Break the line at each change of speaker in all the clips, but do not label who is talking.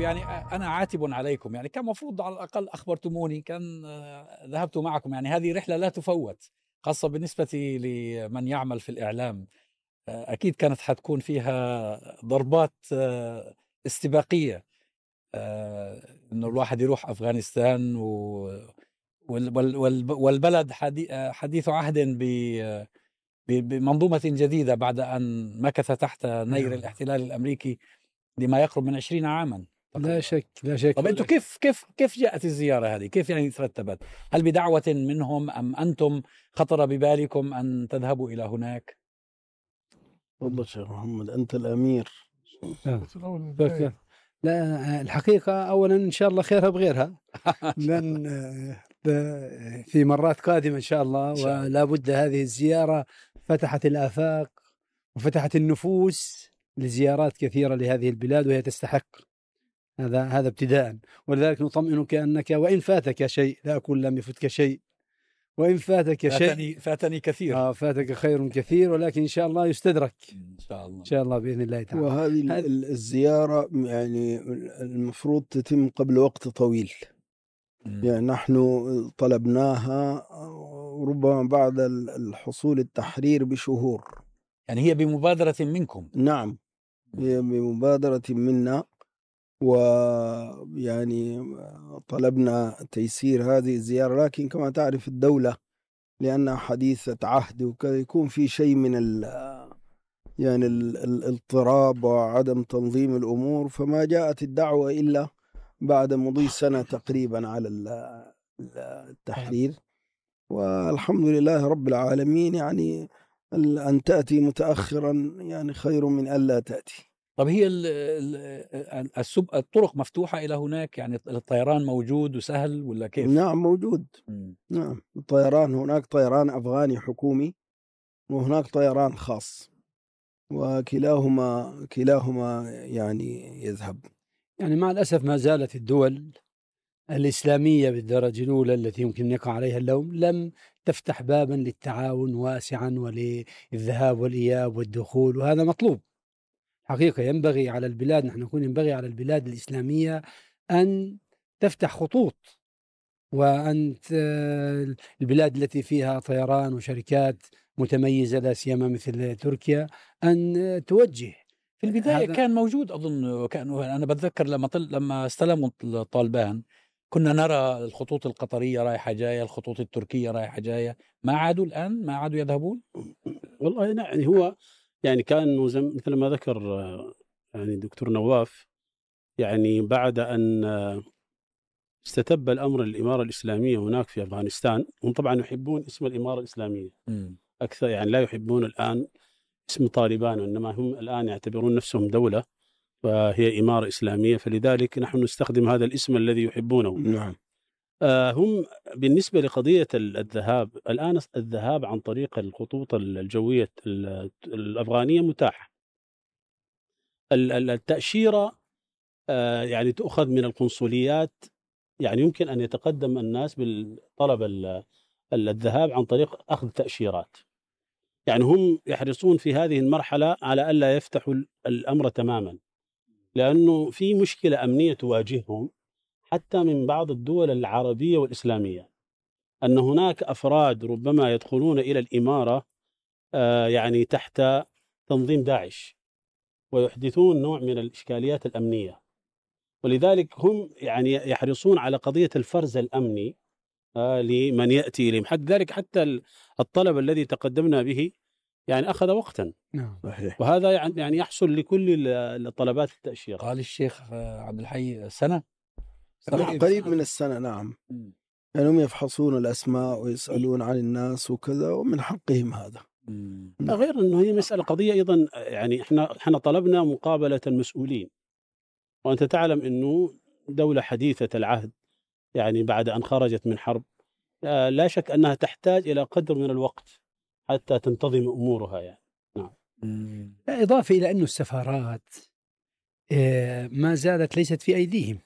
يعني أنا عاتب عليكم. يعني كان المفروض على الأقل أخبرتموني كان آه، ذهبت معكم. يعني هذه رحلة لا تفوت خاصة بالنسبة لمن يعمل في الإعلام. آه، أكيد كانت حتكون فيها ضربات آه، استباقية. إنه الواحد يروح أفغانستان و والبلد حديث عهد بمنظومة جديدة بعد أن مكث تحت نير نعم. الاحتلال الأمريكي لما يقرب من عشرين عاما.
لا شك لا شك.
طب أنتم كيف كيف كيف جاءت الزيارة هذه؟ كيف يعني ترتبت؟ هل بدعوة منهم أم أنتم خطر ببالكم أن تذهبوا إلى هناك؟
والله شيخ محمد أنت الأمير.
لا الحقيقة اولا إن شاء الله خيرها بغيرها لن في مرات قادمة إن شاء الله. ولا بد هذه الزيارة فتحت الآفاق وفتحت النفوس لزيارات كثيرة لهذه البلاد وهي تستحق. هذا هذا ابتداء. ولذلك نطمئنك انك وإن فاتك شيء لا أقول لم يفتك شيء. وإن فاتك شيء
فاتني فاتني كثير.
آه فاتك خير كثير ولكن إن شاء الله يستدرك.
إن شاء الله. إن
شاء الله بإذن الله تعالى.
وهذه الزيارة يعني المفروض تتم قبل وقت طويل. يعني نحن طلبناها ربما بعد الحصول التحرير بشهور.
يعني هي بمبادرة منكم.
نعم. هي بمبادرة منا. ويعني طلبنا تيسير هذه الزيارة لكن كما تعرف الدولة لأنها حديثة عهد وكذا يكون في شيء من ال يعني الاضطراب وعدم تنظيم الأمور فما جاءت الدعوة إلا بعد مضي سنة تقريبا على التحرير. والحمد لله رب العالمين يعني أن تأتي متأخرا يعني خير من ألا تأتي.
طب هي السب... الطرق مفتوحة إلى هناك؟ يعني الطيران موجود وسهل ولا كيف؟
نعم موجود. م. نعم الطيران هناك طيران أفغاني حكومي وهناك طيران خاص. وكلاهما كلاهما يعني يذهب.
يعني مع الأسف ما زالت الدول الإسلامية بالدرجة الأولى التي يمكن يقع عليها اللوم لم تفتح بابا للتعاون واسعا وللذهاب والإياب والدخول وهذا مطلوب. حقيقة ينبغي على البلاد نحن نقول ينبغي على البلاد الإسلامية أن تفتح خطوط وأن البلاد التي فيها طيران وشركات متميزة لا سيما مثل تركيا أن توجه.
في البداية كان موجود أظن كان أنا بتذكر لما طل لما استلموا الطالبان كنا نرى الخطوط القطرية رايحة جاية الخطوط التركية رايحة جاية. ما عادوا الآن؟ ما عادوا يذهبون؟
والله يعني هو يعني كان مثل ما ذكر يعني دكتور نواف يعني بعد أن استتب الأمر الإمارة الإسلامية هناك في أفغانستان هم طبعا يحبون اسم الإمارة الإسلامية. أكثر يعني لا يحبون الآن اسم طالبان وإنما هم الآن يعتبرون نفسهم دولة وهي إمارة إسلامية فلذلك نحن نستخدم هذا الاسم الذي يحبونه.
نعم.
آه هم بالنسبة لقضية الذهاب الآن الذهاب عن طريق الخطوط الجوية الأفغانية متاح التأشيرة آه يعني تؤخذ من القنصليات. يعني يمكن أن يتقدم الناس بالطلب الذهاب عن طريق أخذ تأشيرات. يعني هم يحرصون في هذه المرحلة على ألا يفتحوا الأمر تماما لأنه في مشكلة أمنية تواجههم. حتى من بعض الدول العربية والإسلامية أن هناك أفراد ربما يدخلون إلى الإمارة آه، يعني تحت تنظيم داعش ويحدثون نوع من الإشكاليات الأمنية. ولذلك هم يعني يحرصون على قضية الفرز الأمني آه، لمن يأتي إليهم. حتى ذلك حتى الطلب الذي تقدمنا به يعني أخذ وقتا.
نعم.
صحيح. وهذا يعني, يعني يحصل لكل الطلبات التأشيرة.
قال الشيخ عبد الحي سنة؟
قريب من السنة نعم. يعني هم يفحصون الأسماء ويسألون عن الناس وكذا ومن حقهم هذا.
غير إنه هي مسألة قضية أيضا يعني إحنا إحنا طلبنا مقابلة المسؤولين. وأنت تعلم إنه دولة حديثة العهد يعني بعد أن خرجت من حرب لا شك أنها تحتاج إلى قدر من الوقت حتى تنتظم أمورها يعني. نعم.
إضافة إلى أنه السفارات آه، ما زالت ليست في أيديهم.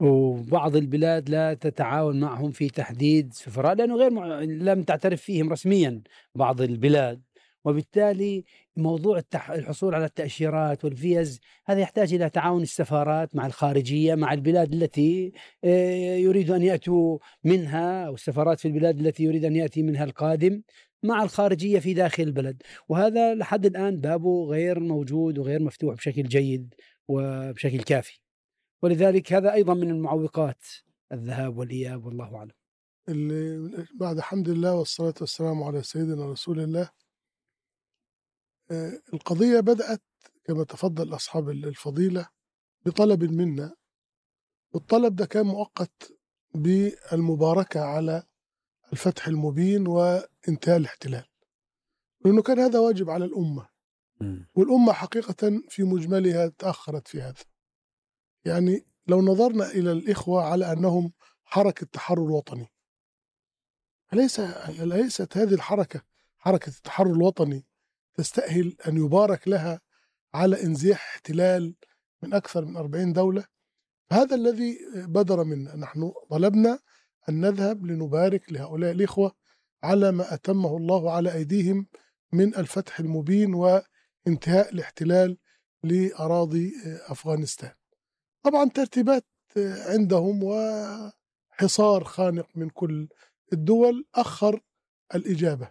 وبعض البلاد لا تتعاون معهم في تحديد سفراء لأنه غير مع... لم تعترف فيهم رسميا بعض البلاد. وبالتالي موضوع التح... الحصول على التأشيرات والفيز هذا يحتاج إلى تعاون السفارات مع الخارجية مع البلاد التي آه، يريد أن يأتوا منها أو السفارات في البلاد التي يريد أن يأتي منها القادم مع الخارجية في داخل البلد. وهذا لحد الآن بابه غير موجود وغير مفتوح بشكل جيد وبشكل كافي. ولذلك هذا أيضا من المعوقات الذهاب والإياب والله أعلم.
اللي بعد حمد الله والصلاة والسلام على سيدنا رسول الله. آه، القضية بدأت كما تفضل أصحاب الفضيلة بطلب منا والطلب ده كان مؤقت بالمباركة على الفتح المبين وإنتهاء الاحتلال. لأنه كان هذا واجب على الأمة. والأمة حقيقة في مجملها تأخرت في هذا. يعني لو نظرنا إلى الإخوة على أنهم حركة تحرر وطني. أليس أليست هذه الحركة حركة التحرر الوطني تستأهل أن يبارك لها على إنزياح احتلال من أكثر من أربعين دولة؟ هذا الذي بدر منا نحن طلبنا أن نذهب لنبارك لهؤلاء الإخوة على ما أتمه الله على أيديهم من الفتح المبين وانتهاء الاحتلال لأراضي أفغانستان. طبعا ترتيبات عندهم وحصار خانق من كل الدول أخر الإجابة.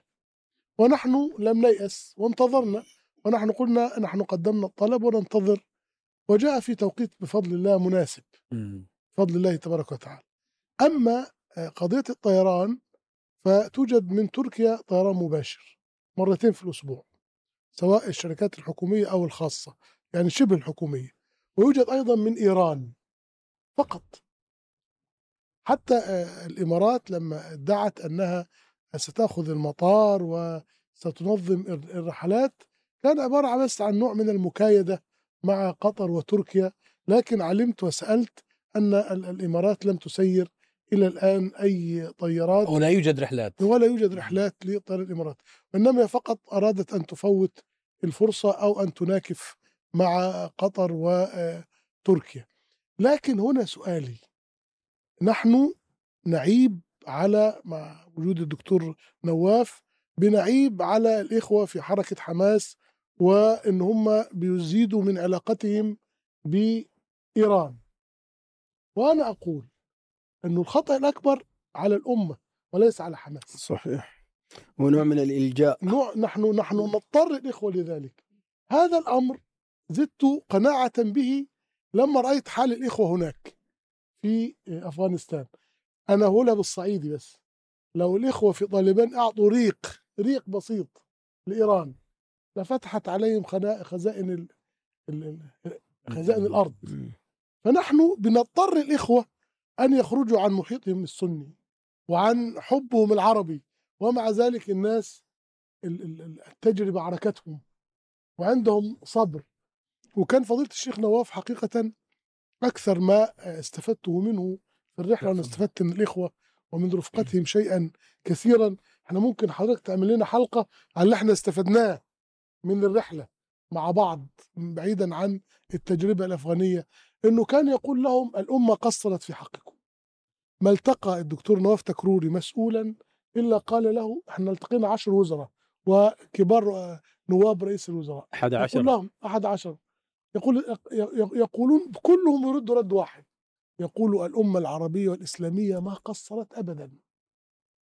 ونحن لم نيأس وانتظرنا ونحن قلنا نحن قدمنا الطلب وننتظر. وجاء في توقيت بفضل الله مناسب بفضل الله تبارك وتعالى. أما قضية الطيران فتوجد من تركيا طيران مباشر مرتين في الأسبوع سواء الشركات الحكومية أو الخاصة يعني شبه الحكومية. ويوجد أيضا من إيران فقط. حتى الإمارات لما ادعت أنها ستأخذ المطار وستنظم الرحلات كان عبارة عن بس عن نوع من المكايدة مع قطر وتركيا لكن علمت وسألت أن الإمارات لم تسير إلى الآن أي طيارات
ولا يوجد رحلات.
ولا يوجد رحلات لطيران الإمارات. وإنما فقط أرادت أن تفوت الفرصة أو أن تناكف مع قطر وتركيا لكن هنا سؤالي. نحن نعيب على مع وجود الدكتور نواف بنعيب على الإخوة في حركة حماس وإن هم بيزيدوا من علاقتهم بإيران. وأنا أقول أنه الخطأ الأكبر على الأمة وليس على حماس.
صحيح. ونوع من الإلجاء.
نوع نحن نحن نضطر الإخوة لذلك. هذا الأمر زدت قناعة به لما رأيت حال الإخوة هناك في أفغانستان. أنا هقولها بالصعيدي بس. لو الإخوة في طالبان أعطوا ريق ريق بسيط لإيران لفتحت عليهم خزائن ال... خزائن الأرض. فنحن بنضطر الإخوة أن يخرجوا عن محيطهم السني وعن حبهم العربي ومع ذلك الناس التجربة عركتهم وعندهم صبر. وكان فضيلة الشيخ نواف حقيقة أكثر ما استفدته منه في الرحلة أنا استفدت من الإخوة ومن رفقتهم شيئا كثيرا. إحنا ممكن حضرتك تعمل لنا حلقة على اللي إحنا استفدناه من الرحلة مع بعض بعيدا عن التجربة الأفغانية. إنه كان يقول لهم الأمة قصرت في حقكم. ما التقى الدكتور نواف تكروري مسؤولا إلا قال له إحنا التقينا عشر وزراء وكبار نواب رئيس الوزراء.
11
يقول لهم أحد عشر. يقول يقولون كلهم يرد رد واحد. يقول الأمة العربية والإسلامية ما قصرت أبدا.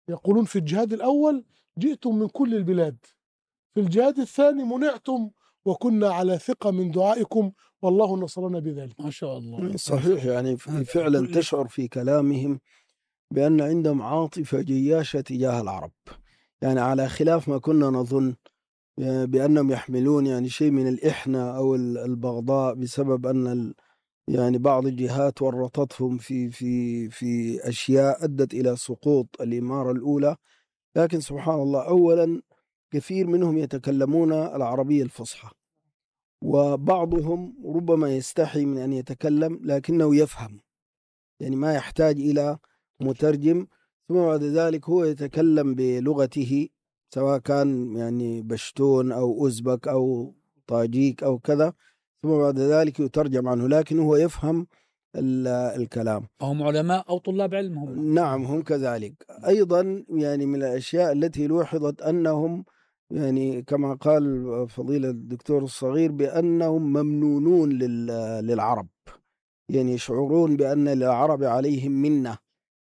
يقولون في الجهاد الأول جئتم من كل البلاد. في الجهاد الثاني منعتم وكنا على ثقة من دعائكم والله نصرنا بذلك.
ما شاء الله.
صحيح يعني فعلا تشعر في كلامهم بأن عندهم عاطفة جياشة تجاه العرب. يعني على خلاف ما كنا نظن بأنهم يحملون يعني شيء من الإحنة أو البغضاء بسبب أن يعني بعض الجهات ورطتهم في في في أشياء أدت إلى سقوط الإمارة الأولى. لكن سبحان الله أولا كثير منهم يتكلمون العربية الفصحى. وبعضهم ربما يستحي من أن يتكلم لكنه يفهم. يعني ما يحتاج إلى مترجم ثم بعد ذلك هو يتكلم بلغته سواء كان يعني بشتون أو أوزبك أو طاجيك أو كذا ثم بعد ذلك يترجم عنه لكن هو يفهم الكلام.
هم علماء أو طلاب علم هم.
نعم هم كذلك. أيضا يعني من الأشياء التي لوحظت أنهم يعني كما قال فضيلة الدكتور الصغير بأنهم ممنونون لل- للعرب. يعني يشعرون بأن للعرب عليهم منة.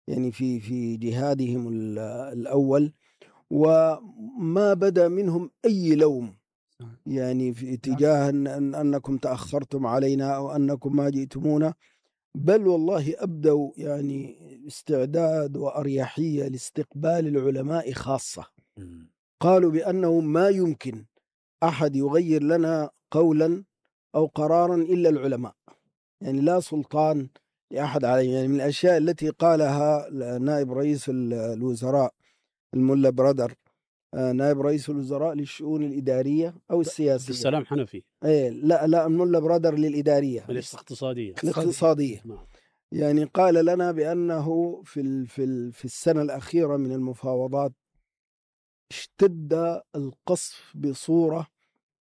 يعني في في جهادهم ال- الأول وما بدا منهم أي لوم. يعني في اتجاه أن أن أنكم تأخرتم علينا أو أنكم ما جئتمونا. بل والله أبدوا يعني استعداد وأريحية لاستقبال العلماء خاصة. قالوا بأنه ما يمكن أحد يغير لنا قولا أو قرارا إلا العلماء. يعني لا سلطان لأحد عليه. يعني من الأشياء التي قالها نائب رئيس ال- الوزراء الملا برادر آه، نائب رئيس الوزراء للشؤون الإدارية أو
عبد
السياسية.
السلام حنفي.
إيه لا لا الملا برادر للإدارية.
الاقتصاديه
الاقتصادية.
نعم.
يعني قال لنا بأنه في ال- في ال- في السنة الأخيرة من المفاوضات اشتد القصف بصورة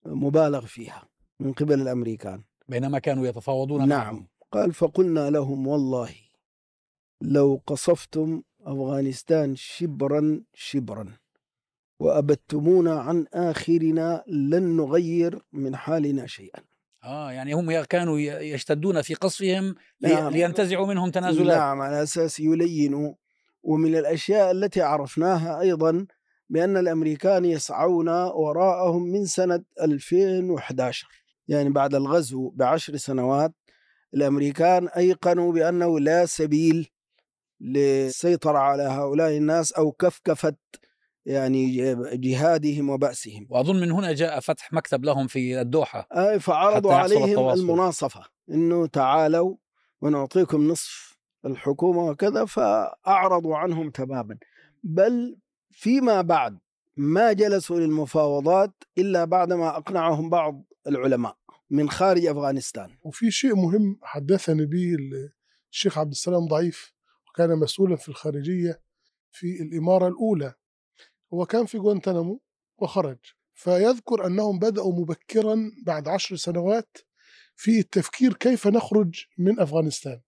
مبالغ فيها من قبل الأمريكان.
بينما كانوا يتفاوضون
نعم.
معهم.
قال فقلنا لهم والله لو قصفتم أفغانستان شبرا شبرا. وأبدتمونا عن آخرنا لن نغير من حالنا شيئا.
آه يعني هم كانوا يشتدون في قصفهم
نعم.
لينتزعوا منهم تنازلات
نعم على أساس يلينوا. ومن الأشياء التي عرفناها أيضا بأن الأمريكان يسعون وراءهم من سنة 2011 يعني بعد الغزو بعشر سنوات الأمريكان أيقنوا بأنه لا سبيل للسيطرة على هؤلاء الناس أو كفكفة يعني جهادهم وبأسهم.
وأظن من هنا جاء فتح مكتب لهم في الدوحة
آه، فعرضوا عليهم
التواصل.
المناصفة إنه تعالوا ونعطيكم نصف الحكومة وكذا فأعرضوا عنهم تماما. بل فيما بعد ما جلسوا للمفاوضات إلا بعدما أقنعهم بعض العلماء من خارج أفغانستان.
وفي شيء مهم حدثني به الشيخ عبد السلام ضعيف. وكان مسؤولا في الخارجية في الإمارة الأولى هو كان في غوانتنامو وخرج. فيذكر أنهم بدأوا مبكرا بعد عشر سنوات في التفكير كيف نخرج من أفغانستان.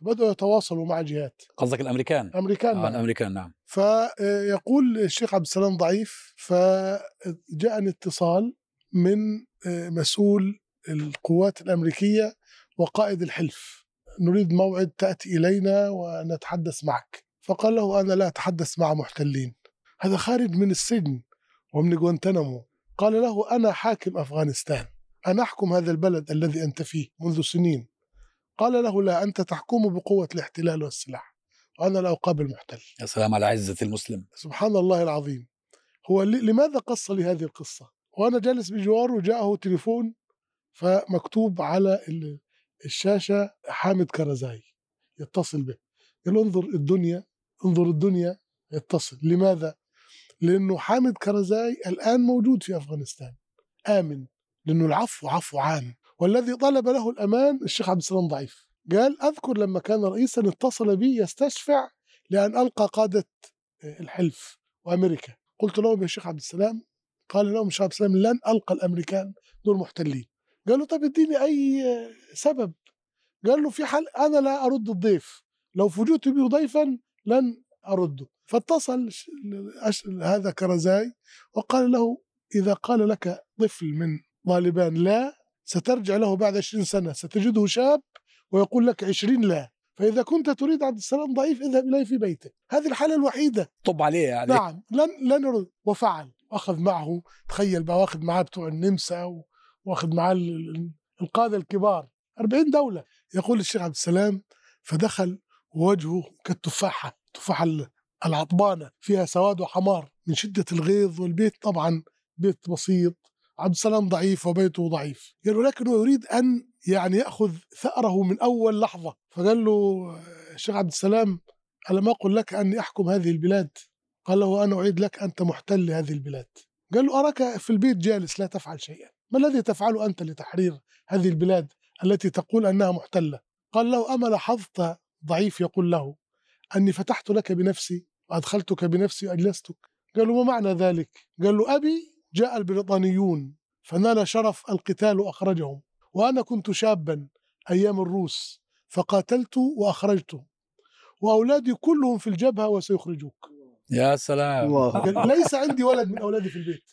بدأوا يتواصلوا مع جهات.
قصدك الأمريكان؟
أمريكان
آه
نعم.
الأمريكان نعم.
فيقول الشيخ عبد السلام ضعيف فجاءني اتصال من مسؤول القوات الأمريكية وقائد الحلف. نريد موعد تأتي إلينا ونتحدث معك. فقال له أنا لا أتحدث مع محتلين. هذا خارج من السجن ومن غوانتنامو قال له أنا حاكم أفغانستان. أنا أحكم هذا البلد الذي أنت فيه منذ سنين. قال له لا أنت تحكمه بقوة الاحتلال والسلاح. وأنا لا أقابل محتل.
يا سلام على عزة المسلم.
سبحان الله العظيم. هو لماذا قص لي هذه القصة؟ وأنا جالس بجواره جاءه تليفون فمكتوب على ال- الشاشة حامد كرزاي يتصل به. قال انظر الدنيا انظر الدنيا يتصل. لماذا؟ لأنه حامد كرزاي الآن موجود في أفغانستان. آمن لأنه العفو عفو عام. والذي طلب له الأمان الشيخ عبد السلام ضعيف. قال أذكر لما كان رئيسا اتصل بي يستشفع لأن ألقى قادة الحلف وأمريكا. قلت لهم يا شيخ عبد السلام قال لهم الشيخ عبد السلام لن ألقى الأمريكان دول محتلين. قالوا طب اديني أي سبب. قال له في حل أنا لا أرد الضيف. لو فوجئت به ضيفا لن أرده. فاتصل هذا كرزاي وقال له إذا قال لك طفل من طالبان لا سترجع له بعد 20 سنة. ستجده شاب ويقول لك 20 لا. فإذا كنت تريد عبد السلام ضعيف اذهب إليه في بيته. هذه الحالة الوحيدة.
طب عليه يعني.
نعم لن لن وفعل. أخذ معه. تخيل بقى واخذ معاه بتوع النمسا واخذ معاه ال- ال- القادة الكبار 40 دولة. يقول الشيخ عبد السلام فدخل ووجهه كالتفاحة التفاحة ال- العطبانة فيها سواد وحمار من شدة الغيظ والبيت. طبعا بيت بسيط. عبد السلام ضعيف وبيته ضعيف. قال ولكنه يريد أن يعني يأخذ ثأره من أول لحظة. فقال له الشيخ عبد السلام ألم أقل لك أني أحكم هذه البلاد؟ قال له أنا أعيد لك أنت محتل هذه البلاد. قال له أراك في البيت جالس لا تفعل شيئا. ما الذي تفعله أنت لتحرير هذه البلاد التي تقول أنها محتلة؟ قال له أما لاحظت ضعيف يقول له أني فتحت لك بنفسي وأدخلتك بنفسي وأجلستك. قال له ما معنى ذلك؟ قال له أبي جاء البريطانيون فنال شرف القتال وأخرجهم وأنا كنت شابا أيام الروس فقاتلت وأخرجت وأولادي كلهم في الجبهة وسيخرجوك.
يا سلام.
ليس عندي ولد من أولادي في البيت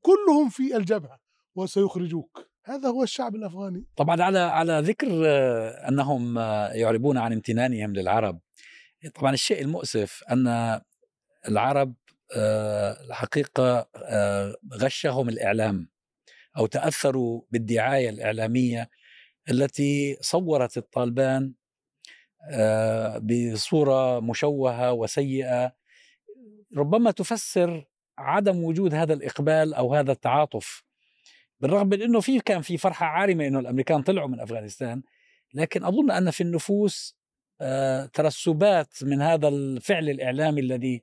كلهم في الجبهة. وسيخرجوك. هذا هو الشعب الأفغاني.
طبعا على على ذكر آه، أنهم آه، يعربون عن امتنانهم للعرب طبعا الشيء المؤسف أن العرب آه، الحقيقة غشهم الإعلام أو تأثروا بالدعاية الإعلامية التي صورت الطالبان بصورة مشوهة وسيئة. ربما تفسر عدم وجود هذا الإقبال أو هذا التعاطف بالرغم من إنه في كان في فرحة عارمة إنه الأمريكان طلعوا من أفغانستان لكن أظن أن في النفوس آه، ترسبات من هذا الفعل الإعلامي الذي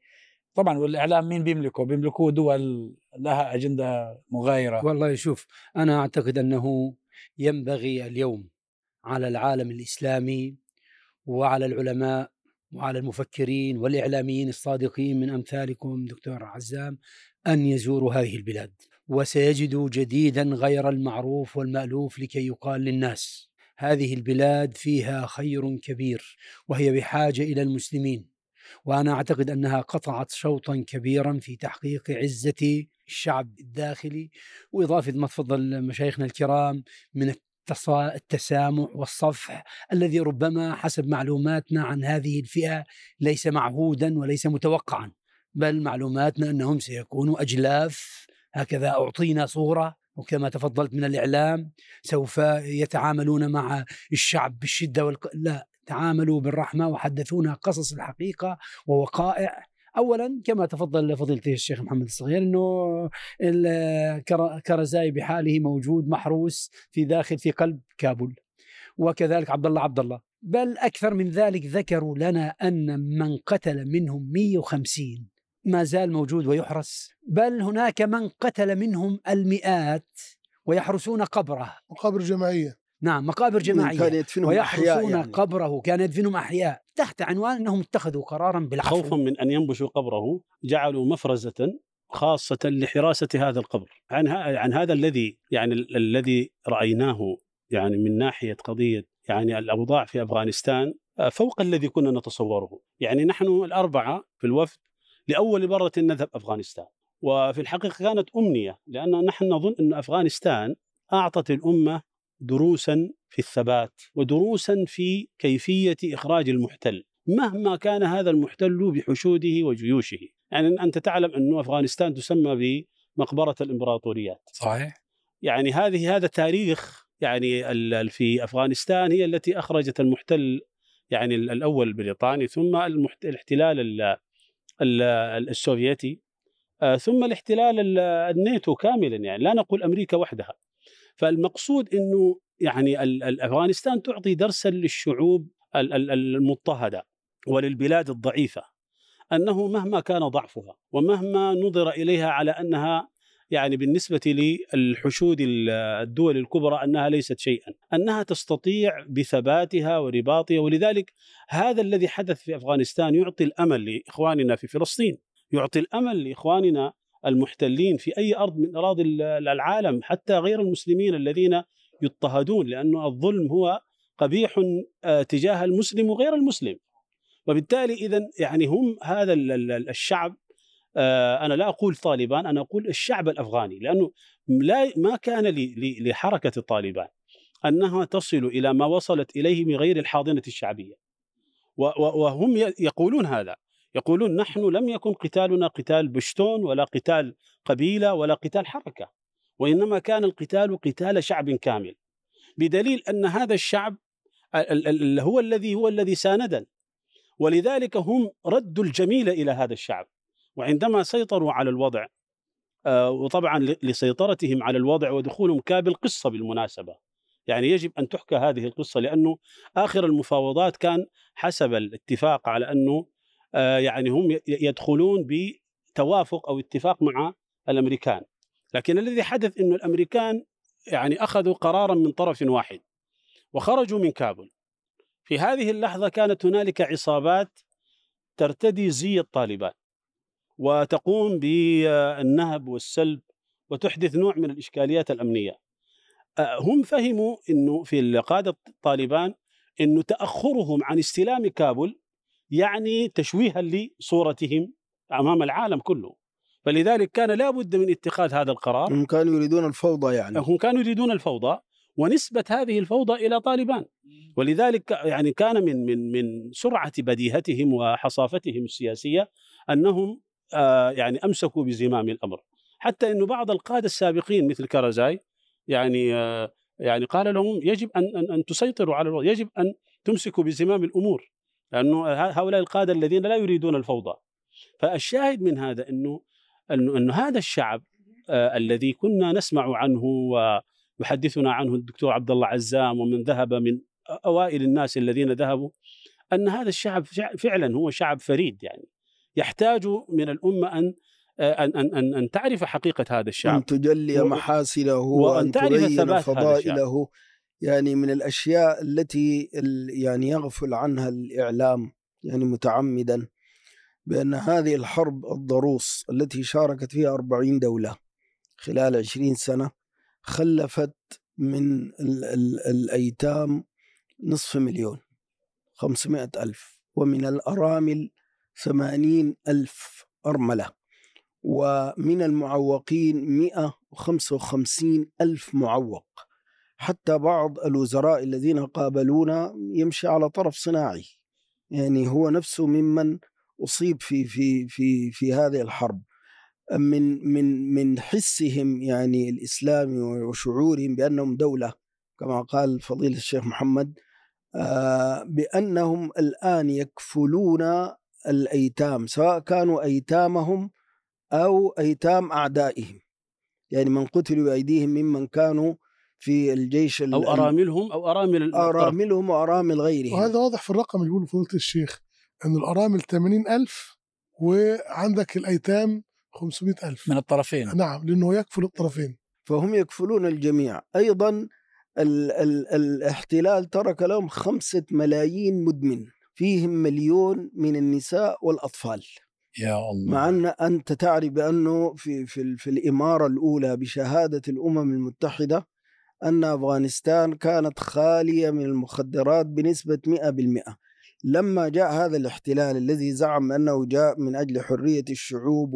طبعا والإعلام مين بيملكه؟ بيملكوه دول لها أجندة مغايرة
والله شوف أنا أعتقد أنه ينبغي اليوم على العالم الإسلامي وعلى العلماء وعلى المفكرين والإعلاميين الصادقين من أمثالكم دكتور عزام أن يزوروا هذه البلاد وسيجدوا جديدا غير المعروف والمألوف لكي يقال للناس. هذه البلاد فيها خير كبير وهي بحاجة إلى المسلمين وأنا أعتقد أنها قطعت شوطا كبيرا في تحقيق عزة الشعب الداخلي وإضافة ما تفضل مشايخنا الكرام من التسامح والصفح الذي ربما حسب معلوماتنا عن هذه الفئة ليس معهودا وليس متوقعا بل معلوماتنا أنهم سيكونوا أجلاف هكذا أعطينا صورة وكما تفضلت من الإعلام سوف يتعاملون مع الشعب بالشدة والق... لا تعاملوا بالرحمة وحدثونا قصص الحقيقة ووقائع. اولا كما تفضل فضيلة الشيخ محمد الصغير إنه كرزاي بحاله موجود محروس في داخل في قلب كابول وكذلك عبد الله عبد الله. بل أكثر من ذلك ذكروا لنا أن من قتل منهم 150 ما زال موجود ويحرس بل هناك من قتل منهم المئات ويحرسون قبره.
مقابر جماعية.
نعم مقابر جماعية.
كان يدفنهم أحياء
ويحرسون
يعني.
قبره كان يدفنهم أحياء تحت عنوان إنهم اتخذوا قرارا بالعفو.
خوفا من أن ينبشوا قبره جعلوا مفرزة خاصة لحراسة هذا القبر. عن ها عن هذا الذي يعني ال- الذي رأيناه يعني من ناحية قضية يعني الأوضاع في أفغانستان آه، فوق الذي كنا نتصوره. يعني نحن الأربعة في الوفد لأول مرة نذهب أفغانستان. وفي الحقيقة كانت أمنية لأن نحن نظن أن أفغانستان أعطت الأمة دروسا في الثبات ودروسا في كيفية إخراج المحتل مهما كان هذا المحتل بحشوده وجيوشه. يعني أنت تعلم انه أفغانستان تسمى بمقبرة الإمبراطوريات.
صحيح.
يعني هذه هذا تاريخ يعني في أفغانستان هي التي أخرجت المحتل يعني ال- الأول البريطاني ثم الاحتلال ال- ال- السوفيتي. آه، ثم الاحتلال ال- الناتو كاملا يعني لا نقول أمريكا وحدها. فالمقصود إنه يعني أفغانستان تعطي درسا للشعوب ال- ال- المضطهدة وللبلاد الضعيفة أنه مهما كان ضعفها ومهما نظر إليها على أنها يعني بالنسبة للحشود ال- الدول الكبرى أنها ليست شيئا، أنها تستطيع بثباتها ورباطها ولذلك هذا الذي حدث في أفغانستان يعطي الأمل لإخواننا في فلسطين، يعطي الأمل لإخواننا المحتلين في أي أرض من اراضي ال- العالم حتى غير المسلمين الذين يضطهدون لأنه الظلم هو قبيح آه، تجاه المسلم وغير المسلم. وبالتالي اذا يعني هم هذا ال- ال- الشعب أنا لا أقول طالبان أنا أقول الشعب الأفغاني لأنه لا ما كان لحركة الطالبان أنها تصل إلى ما وصلت إليه من غير الحاضنة الشعبية. وهم يقولون هذا يقولون نحن لم يكن قتالنا قتال بشتون ولا قتال قبيلة ولا قتال حركة وإنما كان القتال قتال شعب كامل. بدليل أن هذا الشعب ال- ال- ال- هو الذي هو الذي ساندنا. ولذلك هم ردوا الجميل إلى هذا الشعب. وعندما سيطروا على الوضع آه، وطبعا لسيطرتهم على الوضع ودخولهم كابل قصه بالمناسبة. يعني يجب أن تحكى هذه القصة لأنه آخر المفاوضات كان حسب الاتفاق على أنه آه، يعني هم يدخلون بتوافق أو اتفاق مع الأمريكان. لكن الذي حدث إنه الأمريكان يعني أخذوا قرارا من طرف واحد وخرجوا من كابل في هذه اللحظة كانت هنالك عصابات ترتدي زي الطالبان وتقوم بالنهب والسلب وتحدث نوع من الإشكاليات الأمنية. آه، هم فهموا إنه في قاده طالبان إنه تأخرهم عن استلام كابل يعني تشويها لصورتهم أمام العالم كله. فلذلك كان لابد من اتخاذ هذا القرار
هم كانوا يريدون الفوضى يعني
هم كانوا يريدون الفوضى ونسبة هذه الفوضى إلى طالبان ولذلك يعني كان من من من سرعة بديهتهم وحصافتهم السياسية أنهم يعني أمسكوا بزمام الأمر. حتى أنه بعض القادة السابقين مثل كرزاي يعني آه يعني قال لهم يجب أن أن, أن تسيطروا على الوضع يجب أن تمسكوا بزمام الأمور لأنه هؤلاء القادة الذين لا يريدون الفوضى. فالشاهد من هذا أنه أنه, أنه هذا الشعب آه الذي كنا نسمع عنه ويحدثنا عنه الدكتور عبد الله عزام ومن ذهب من أوائل الناس الذين ذهبوا أن هذا الشعب فعلا هو شعب فريد يعني. يحتاج من الأمة أن أن أن أن تعرف حقيقة هذا الشعب.
أن تجلي محاسنه وأن تعرف ثبات فضائله. يعني من الأشياء التي يعني يغفل عنها الإعلام يعني متعمدا بأن هذه الحرب الضروس التي شاركت فيها أربعين دولة خلال عشرين سنة خلفت من ال ال الأيتام نصف مليون خمسمائة ألف. ومن الأرامل ثمانين ألف أرملة ومن المعوقين مئة وخمسة وخمسين ألف معوق. حتى بعض الوزراء الذين قابلونا يمشي على طرف صناعي. يعني هو نفسه ممن أصيب في في في في هذه الحرب. من من من حسهم يعني الإسلامي وشعورهم بأنهم دولة كما قال فضيلة الشيخ محمد آه، بأنهم الآن يكفلون الأيتام سواء كانوا أيتامهم أو أيتام أعدائهم. يعني من قتلوا بأيديهم ممن كانوا في الجيش
أو أراملهم أو أرامل
أراملهم وأرامل غيرهم.
وهذا واضح في الرقم اللي بيقوله فضيلة الشيخ أن الأرامل 80 ألف وعندك الأيتام 500 ألف.
من الطرفين.
نعم لأنه يكفل الطرفين.
فهم يكفلون الجميع. أيضا ال ال الاحتلال ترك لهم خمسة ملايين مدمن. فيهم مليون من النساء والأطفال.
يا الله.
مع أن أنت تعرف بأنه في, في, في الإمارة الأولى بشهادة الأمم المتحدة أن أفغانستان كانت خالية من المخدرات بنسبة 100% لما جاء هذا الاحتلال الذي زعم أنه جاء من أجل حرية الشعوب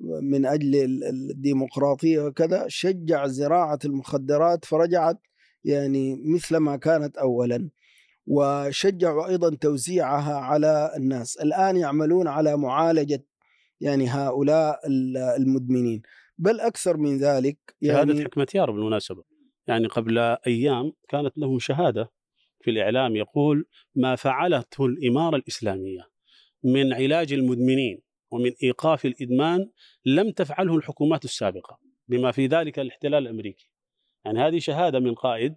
ومن أجل الديمقراطية وكذا شجع زراعة المخدرات فرجعت يعني مثل ما كانت أولا. وشجعوا أيضا توزيعها على الناس. الآن يعملون على معالجة يعني هؤلاء المدمنين. بل أكثر من ذلك
يعني شهادة حكمة يار بالمناسبة. يعني قبل أيام كانت له شهادة في الإعلام يقول ما فعلته الإمارة الإسلامية من علاج المدمنين ومن إيقاف الإدمان لم تفعله الحكومات السابقة بما في ذلك الاحتلال الأمريكي. يعني هذه شهادة من قائد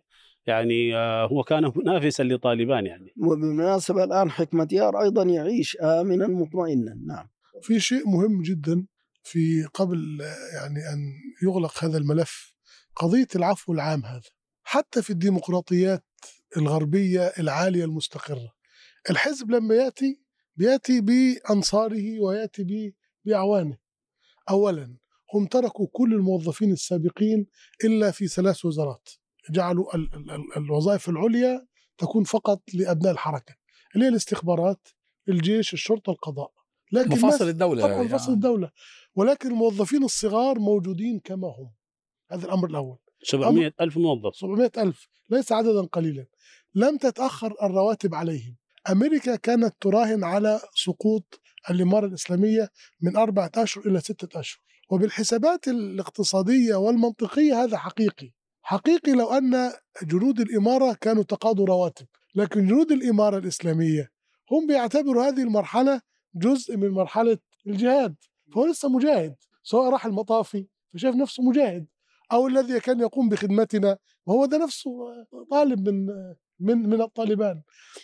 يعني آه، هو كان منافسا لطالبان يعني.
وبالمناسبة الآن حكمة يار أيضا يعيش آمنا مطمئنا نعم.
في شيء مهم جدا في قبل يعني أن يغلق هذا الملف قضية العفو العام هذا. حتى في الديمقراطيات الغربية العالية المستقرة الحزب لما يأتي بيأتي بأنصاره ويأتي بأعوانه. أولا هم تركوا كل الموظفين السابقين إلا في ثلاث وزارات. جعلوا ال ال الوظائف العليا تكون فقط لأبناء الحركة اللي هي الاستخبارات الجيش الشرطة القضاء.
لكن مفاصل الدولة
طبعا مفاصل يعني. الدولة. ولكن الموظفين الصغار موجودين كما هم. هذا الأمر الأول.
700 ألف موظف.
700 ألف. ليس عددا قليلا. لم تتأخر الرواتب عليهم. أمريكا كانت تراهن على سقوط الإمارة الإسلامية من أربعة أشهر إلى ستة أشهر. وبالحسابات الاقتصادية والمنطقية هذا حقيقي. حقيقي لو أن جنود الإمارة كانوا تقاضوا رواتب لكن جنود الإمارة الإسلامية هم بيعتبروا هذه المرحلة جزء من مرحلة الجهاد فهو لسه مجاهد سواء راح المطافي فشاف نفسه مجاهد أو الذي كان يقوم بخدمتنا وهو ده نفسه طالب من من من الطالبان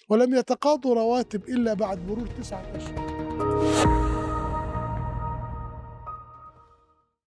ولم يتقاضوا رواتب إلا بعد مرور تسعة أشهر.